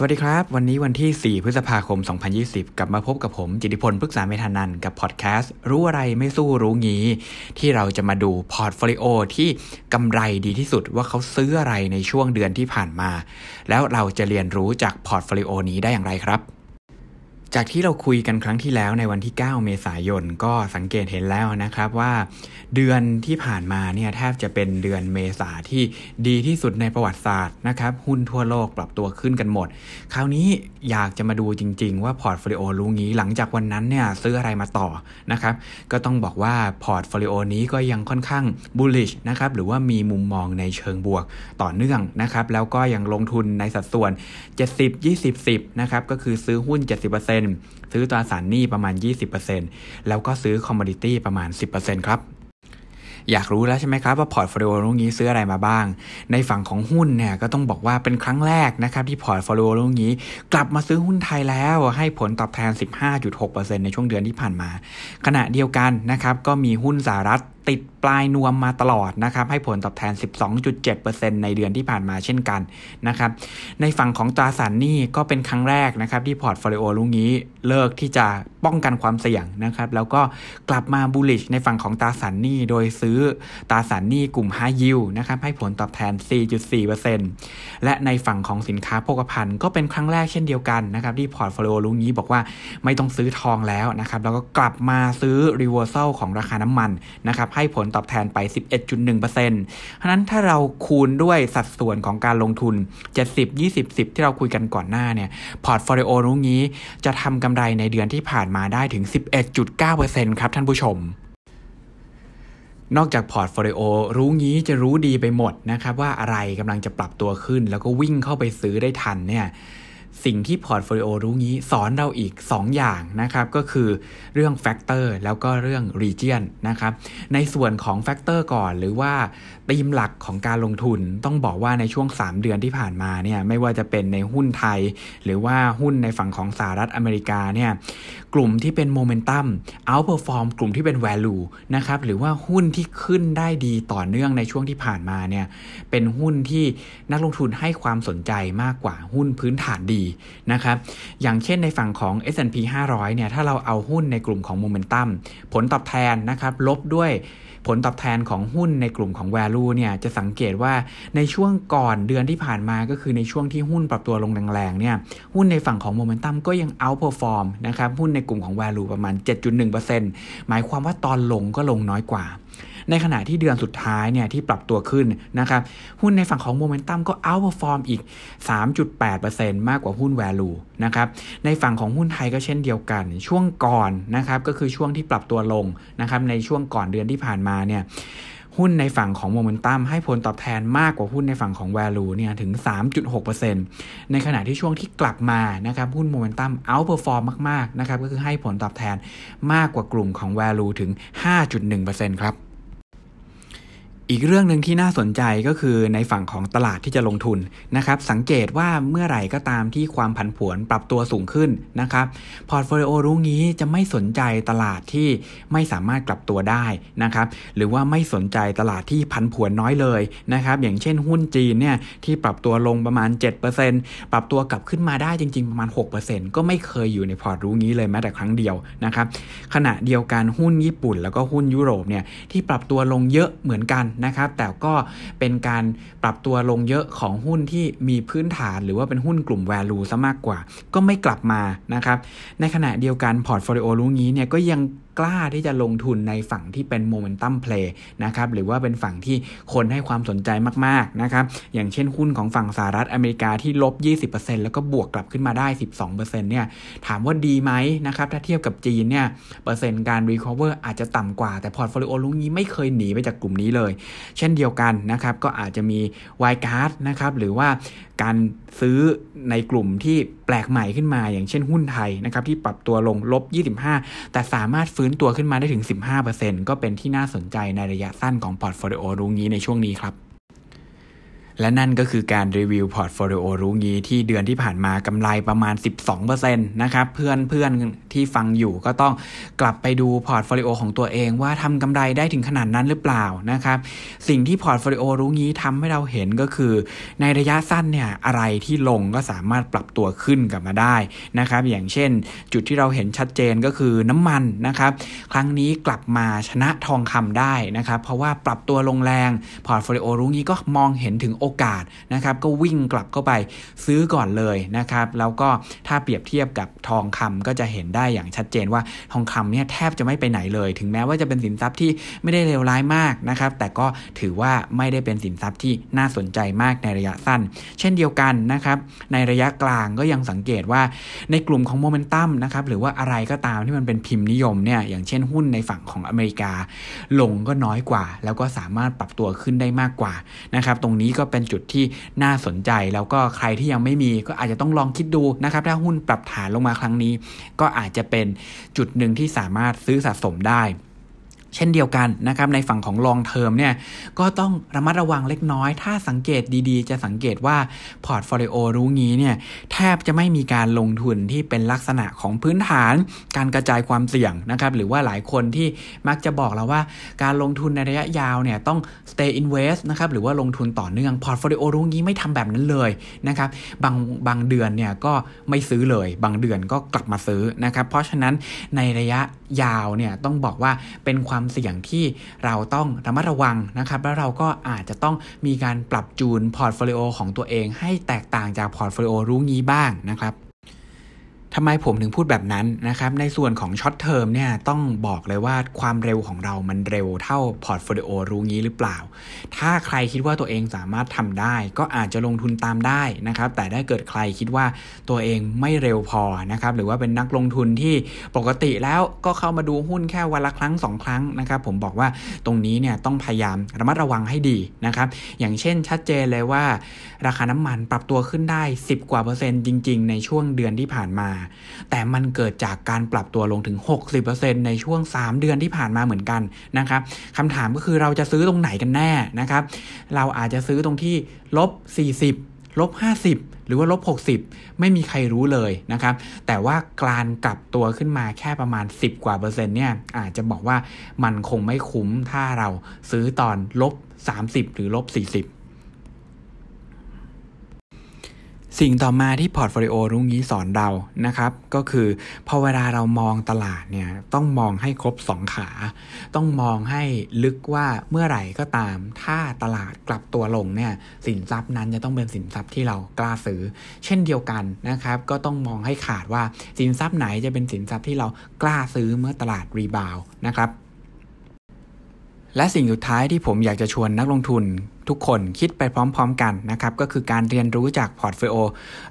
สวัสดีครับ วันนี้วันที่ 4 พฤษภาคม 2020 กลับมาพบกับผมจิติพลพฤกษาเมธานันท์กับพอดแคสต์ รู้อะไรไม่สู้รู้งี้ ที่เราจะมาดู portfolio ที่กำไรดีที่สุดว่าเขาซื้ออะไรในช่วงเดือนที่ผ่านมา แล้วเราจะเรียนรู้จาก portfolio นี้ได้อย่างไรครับ จากที่เราคุยกันครั้งที่แล้วในวันที่ 9 เมษายน ก็สังเกตเห็นแล้วนะครับว่า เดือนที่ผ่านมาเนี่ยแทบจะเป็นเดือนเมษาที่ดีที่สุดในประวัติศาสตร์นะครับ หุ้นทั่วโลกปรับตัวขึ้นกันหมด คราวนี้อยากจะมาดูจริง ๆ ว่า portfolio รู้งี้ หลังจากวันนั้นเนี่ยซื้ออะไรมาต่อนะครับ ก็ต้องบอกว่า portfolio นี้ก็ยังค่อนข้าง bullish นะครับหรือว่ามีมุมมองในเชิงบวกต่อเนื่องนะครับแล้วก็ยังลงทุนในสัดส่วน 70 20 10นะครับก็คือซื้อหุ้น 70%ซื้อตราสารหนี้ประมาณ 20%แล้วก็ซื้อ commodity ประมาณ 10%ครับอยากรู้แล้วใช่ไหมครับว่า portfolio รู้งี้ซื้ออะไรมาบ้าง ในฝั่งของหุ้นเนี่ยก็ต้องบอกว่าเป็นครั้งแรกนะครับที่ portfolio รู้งี้ กลับมาซื้อหุ้นไทยแล้วให้ผลตอบแทน 15.6%ในช่วงเดือนที่ผ่านมา ขณะเดียวกันนะครับก็มีหุ้นสหรัฐติดปลายนวมมาตลอดนะครับให้ผลตอบแทน 12.7%ในเดือนที่ผ่านมาเช่นกันนะครับในฝั่งของตราสารหนี้ก็เป็นครั้งแรกนะครับที่ portfolio รู้งี้เลิกที่จะป้องกันความเสี่ยงนะครับแล้วก็กลับมา bullish ในฝั่งของตราสารหนี้โดยซื้อตราสารหนี้กลุ่ม High Yield นะครับให้ผลตอบแทน 4.4%และในฝั่งของสินค้าโภคภัณฑ์ก็เป็นครั้งแรกเช่นเดียวกันนะครับที่ portfolio รู้งี้บอกว่าไม่ต้องซื้อทองแล้วนะครับแล้วก็กลับมาซื้อ reversal ของราคาน้ำมันนะครับให้ผลตอบแทนไป 11.1%เพราะนั้นถ้าเราคูณด้วยสัดส่วนของการลงทุน 70 20 10 ที่เราคุยกันก่อนหน้าเนี่ย portfolio รู้งี้จะทำกำไรในเดือนที่ผ่านมาได้ถึง 11.9%ครับท่านผู้ชมนอกจาก portfolio รู้งี้จะรู้ดีไปหมดนะครับว่าอะไรกำลังจะปรับตัวขึ้น แล้วก็วิ่งเข้าไปซื้อได้ทันเนี่ย สิ่งที่ portfolio รู้งี้สอนเราอีก 2 อย่างนะครับ ก็คือเรื่อง factor แล้วก็เรื่อง region นะครับ ในส่วนของ factor ก่อนหรือว่าธีมหลักของการลงทุนต้องบอกว่าในช่วง 3 เดือนที่ผ่านมาเนี่ยไม่ว่าจะเป็นในหุ้นไทย หรือว่าหุ้นในฝั่งของสหรัฐอเมริกาเนี่ยกลุ่มที่เป็น momentum outperform กลุ่มที่เป็น value นะครับหรือว่าหุ้นที่ขึ้นได้ดีต่อเนื่องในช่วงที่ผ่านมาเนี่ยเป็นหุ้นที่นักลงทุนให้ความสนใจมากกว่าหุ้นพื้นฐานดีนะครับ อย่างเช่นในฝั่งของ S&P 500 เนี่ย ถ้าเราเอาหุ้นในกลุ่มของโมเมนตัมผลตอบแทนนะครับ ลบด้วยผลตอบแทนของหุ้นในกลุ่มของ value เนี่ย จะสังเกตว่าในช่วงก่อนเดือนที่ผ่านมาก็คือในช่วงที่หุ้นปรับตัวลงแรงๆ เนี่ย หุ้นในฝั่งของโมเมนตัมก็ยัง outperform นะครับ หุ้นในกลุ่มของ value ประมาณ 7.1%หมายความว่าตอนลงก็ลงน้อยกว่า ในขณะที่เดือนสุดท้ายเนี่ยที่ปรับตัวขึ้นนะครับหุ้นในฝั่งของโมเมนตัมก็เอาท์ฟอร์มอีก 3.8%มากกว่าหุ้นแวลูนะครับในฝั่งของหุ้นไทยก็เช่นเดียวกัน ช่วงก่อนนะครับก็คือช่วงที่ปรับตัวลงนะครับในช่วงก่อนเดือนที่ผ่านมาเนี่ยหุ้นในฝั่งของโมเมนตัมให้ผลตอบแทนมากกว่าหุ้นในฝั่งของ value เนี่ยถึง 3.6%ในขณะที่ช่วงที่กลับมานะครับหุ้น momentum outperform มากๆนะครับก็คือให้ผลตอบแทนมากกว่ากลุ่มของ value ถึง 5.1%ครับ อีกเรื่องหนึ่งที่น่าสนใจก็คือในฝั่งของตลาดที่จะลงทุนนะครับสังเกตว่าเมื่อไหร่ก็ตามที่ความผันผวนปรับตัวสูงขึ้นนะครับ portfolio รู้งี้จะไม่สนใจตลาดที่ไม่สามารถกลับตัวได้นะครับหรือว่าไม่สนใจตลาดที่ผันผวนน้อยเลยนะครับอย่างเช่นหุ้นจีนเนี่ยที่ปรับตัวลงประมาณ 7%ปรับตัวกลับขึ้นมาได้จริง ๆ ประมาณ 6%ก็ไม่เคยอยู่ในพอร์ตรู้งี้เลยแม้แต่ครั้งเดียวนะครับขณะเดียวกันหุ้นญี่ปุ่น แล้วก็หุ้นยุโรปเนี่ยที่ปรับตัวลงเยอะเหมือนกันนะครับ แต่ก็เป็นการปรับตัวลงเยอะของหุ้นที่มีพื้นฐาน หรือว่าเป็นหุ้นกลุ่ม value ซะมากกว่า ก็ไม่กลับมานะครับ ในขณะเดียวกัน portfolio รู้งี้เนี่ยก็ยัง กล้าที่จะลงทุนในฝั่งที่เป็น momentum play นะครับหรือว่าเป็นฝั่งที่คนให้ความสนใจมากๆนะครับอย่างเช่นหุ้นของฝั่งสหรัฐอเมริกาที่ลบ 20%แล้วก็บวกกลับขึ้นมาได้ 12%เนี่ยถามว่าดีไหมนะครับถ้าเทียบกับจีนเนี่ยเปอร์เซ็นต์การ recover อาจจะต่ำกว่าแต่ portfolio รู้งี้ไม่เคยหนีไปจากกลุ่มนี้เลย เช่นเดียวกันนะครับก็อาจจะมี wild card นะครับหรือว่า การซื้อในกลุ่มที่แปลกใหม่ขึ้นมา อย่างเช่นหุ้นไทยนะครับที่ปรับตัวลงลบ 25 แต่สามารถฟื้นตัวขึ้นมาได้ถึง 15%ก็เป็นที่น่าสนใจในระยะสั้นของ portfolio รู้งี้ในช่วงนี้ครับ และนั่นก็คือการรีวิว portfolio รู้งี้ที่เดือนที่ผ่านมากำไรประมาณ 12%นะครับเพื่อนเพื่อนที่ฟังอยู่ก็ต้องกลับไปดู portfolio ของตัวเองว่าทำกำไรได้ถึงขนาดนั้นหรือเปล่านะครับสิ่งที่ portfolio รู้งี้ทำให้เราเห็นก็คือ ในระยะสั้นเนี่ยอะไรที่ลงก็สามารถปรับตัวขึ้นกลับมาได้นะครับอย่างเช่น จุดที่เราเห็นชัดเจนก็คือน้ำมันนะครับครั้งนี้กลับมาชนะทองคำได้นะครับเพราะว่าปรับตัวลงแรง portfolio รู้งี้ก็มองเห็นถึงโอกาสนะครับก็วิ่งกลับเข้าไปซื้อก่อนเลยนะครับแล้วก็ถ้าเปรียบเทียบกับทองคำก็จะเห็นได้อย่างชัดเจนว่าทองคำเนี่ยแทบจะไม่ไปไหนเลย ถึงแม้ว่าจะเป็นสินทรัพย์ที่ไม่ได้เลวร้ายมากนะครับแต่ก็ถือว่าไม่ได้เป็นสินทรัพย์ที่น่าสนใจมากในระยะสั้น เช่นเดียวกันนะครับในระยะกลางก็ยังสังเกตว่าในกลุ่มของโมเมนตัมนะครับหรือว่าอะไรก็ตามที่มันเป็นพิมพ์นิยมเนี่ยอย่างเช่นหุ้นในฝั่งของอเมริกา ลงก็น้อยกว่า แล้วก็สามารถปรับตัวขึ้นได้มากกว่านะครับตรงนี้ก็เป็นจุดที่น่าสนใจ แล้วก็ใครที่ยังไม่มีก็อาจจะต้องลองคิดดูนะครับ ถ้าหุ้นปรับฐานลงมาครั้งนี้ ก็อาจจะเป็นจุดหนึ่งที่สามารถซื้อสะสมได้ เช่นเดียวกันนะครับในฝั่งของ long term เนี่ยก็ต้องระมัดระวังเล็กน้อย ถ้าสังเกตดีๆ จะสังเกตว่า portfolio รู้งี้เนี่ยแทบจะไม่มีการลงทุนที่เป็นลักษณะของพื้นฐาน การกระจายความเสี่ยงนะครับหรือว่าหลายคนที่มักจะบอกเราว่า การลงทุนในระยะยาวเนี่ยต้อง stay invest นะครับหรือว่าลงทุนต่อเนื่อง portfolio รู้งี้ไม่ทำแบบนั้นเลยนะครับบางบางเดือนเนี่ยก็ไม่ซื้อเลย บางเดือนก็กลับมาซื้อนะครับเพราะฉะนั้นในระยะยาวเนี่ยต้องบอกว่าเป็นความเสี่ยงที่เราต้องระมัดระวังนะครับแล้วเราก็อาจจะต้องมีการปรับจูน portfolio ของตัวเองให้แตกต่างจาก portfolio รู้งี้บ้างนะครับ ทำไมผมถึงพูดแบบนั้นนะครับ ในส่วนของ short term เนี่ยต้องบอกเลยว่าความเร็วของเรามันเร็วเท่า portfolio รู้งี้หรือเปล่า ถ้าใครคิดว่าตัวเองสามารถทำได้ ก็อาจจะลงทุนตามได้นะครับ แต่ถ้าเกิดใครคิดว่าตัวเองไม่เร็วพอนะครับ หรือว่าเป็นนักลงทุนที่ปกติแล้วก็เข้ามาดูหุ้นแค่วันละครั้ง 2 ครั้งนะครับ ผมบอกว่าตรงนี้เนี่ยต้องพยายามระมัดระวังให้ดีนะครับ อย่างเช่นชัดเจนเลยว่า ราคาน้ำมันปรับตัวขึ้นได้ 10 กว่าเปอร์เซ็นต์จริง ๆ ในช่วงเดือนที่ผ่านมาแต่มันเกิดจากการปรับตัวลงถึง 60%ในช่วง 3 เดือนที่ผ่านมาเหมือนกันนะครับคำถามก็คือเราจะซื้อตรงไหนกันแน่นะครับ เราอาจจะซื้อตรงที่ลบ 40ลบ 50 หรือว่าลบ 60 ไม่มีใครรู้เลยนะครับ แต่ว่าการกลับตัวขึ้นมาแค่ประมาณ 10 กว่าเปอร์เซ็นต์เนี่ยอาจจะบอกว่ามันคงไม่คุ้มถ้าเราซื้อตอนลบ 30 หรือลบ 40 สิ่งต่อมาที่ portfolio รู้งี้สอนเรานะครับ ก็คือพอเวลาเรามองตลาดเนี่ยต้องมองให้ครบ 2 ขา ต้องมองให้ลึกว่าเมื่อไหร่ก็ตาม ถ้าตลาดกลับตัวลงเนี่ยสินทรัพย์นั้นจะต้องเป็นสินทรัพย์ที่เรากล้าซื้อ เช่นเดียวกันนะครับ ก็ต้องมองให้ขาดว่าสินทรัพย์ไหนจะเป็นสินทรัพย์ที่เรากล้าซื้อเมื่อตลาด rebound นะครับและสิ่งสุดท้ายที่ผมอยากจะชวนนักลงทุน ทุกคนคิดไปพร้อมๆกันนะครับก็คือการเรียนรู้จาก portfolio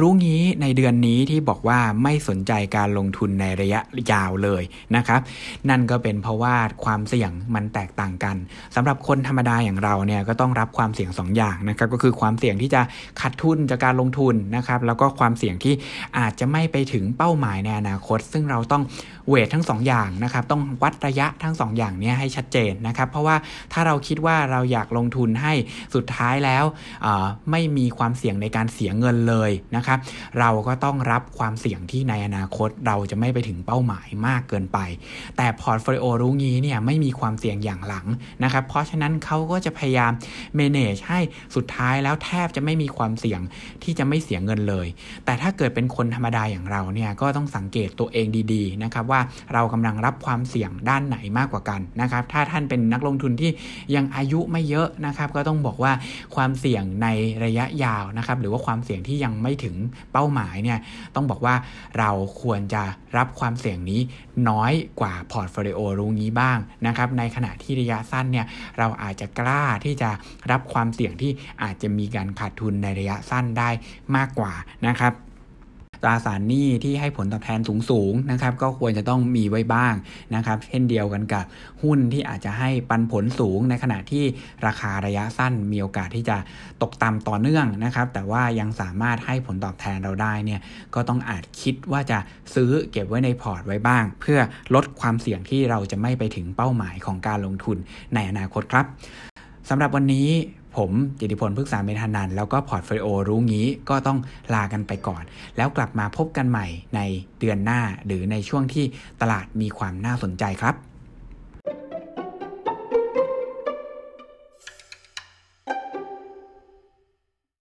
รู้งี้ในเดือนนี้ที่บอกว่าไม่สนใจการลงทุนในระยะยาวเลยนะครับ นั่นก็เป็นเพราะว่าความเสี่ยงมันแตกต่างกันสำหรับคนธรรมดาอย่างเราเนี่ยก็ต้องรับความเสี่ยง2 อย่างนะครับก็คือความเสี่ยงที่จะขาดทุนจากการลงทุนนะครับแล้วก็ความเสี่ยงที่อาจจะไม่ไปถึงเป้าหมายในอนาคต ซึ่งเราต้อง weight ทั้ง2 อย่างนะครับต้องวัดระยะทั้ง2อย่างนี้ให้ชัดเจนนะครับเพราะว่าถ้าเราคิดว่าเราอยากลงทุนให้สุดท้ายแล้วไม่มีความเสี่ยงในการเสียเงินเลยนะครับ เราก็ต้องรับความเสี่ยงที่ในอนาคตเราจะไม่ไปถึงเป้าหมายมากเกินไป แต่ portfolio รู้งี้เนี่ยไม่มีความเสี่ยงอย่างหลังนะครับ เพราะฉะนั้นเขาก็จะพยายาม manage ให้สุดท้ายแล้วแทบจะไม่มีความเสี่ยงที่จะไม่เสียเงินเลย แต่ถ้าเกิดเป็นคนธรรมดาอย่างเราเนี่ยก็ต้องสังเกตตัวเองดีๆนะครับว่าเรากำลังรับความเสี่ยงด้านไหนมากกว่ากันนะครับ ถ้าท่านเป็นนักลงทุนที่ยังอายุไม่เยอะนะครับ ก็ต้องบอกว่าความเสี่ยงในระยะยาวนะครับหรือว่าความเสี่ยงที่ยังไม่ถึงเป้าหมายเนี่ยต้องบอกว่าเราควรจะรับความเสี่ยงนี้น้อยกว่า Portfolio รู้งี้บ้างนะครับในขณะที่ระยะสั้นเนี่ยเราอาจจะกล้าที่จะรับความเสี่ยงที่อาจจะมีการขาดทุนในระยะสั้นได้มากกว่านะครับ ตราสารหนี้ที่ให้ผลตอบแทนสูงๆนะครับก็ควรจะต้องมีไว้บ้างนะครับเช่นเดียวกันกับหุ้นที่อาจจะให้ปันผลสูงในขณะที่ราคาระยะสั้นมีโอกาสที่จะตกต่ำต่อเนื่องนะครับแต่ว่ายังสามารถให้ผลตอบแทนเราได้เนี่ยก็ต้องอาจคิดว่าจะซื้อเก็บไว้ในพอร์ตไว้บ้าง เพื่อลดความเสี่ยงที่เราจะไม่ไปถึงเป้าหมายของการลงทุนในอนาคตครับสำหรับวันนี้ ผมจิติพลพฤกษาเมธานันท์แล้วก็ Portfolio รู้งี้ก็ต้องลากันไปก่อน แล้วกลับมาพบกันใหม่ในเดือนหน้าหรือในช่วงที่ตลาดมีความน่าสนใจครับ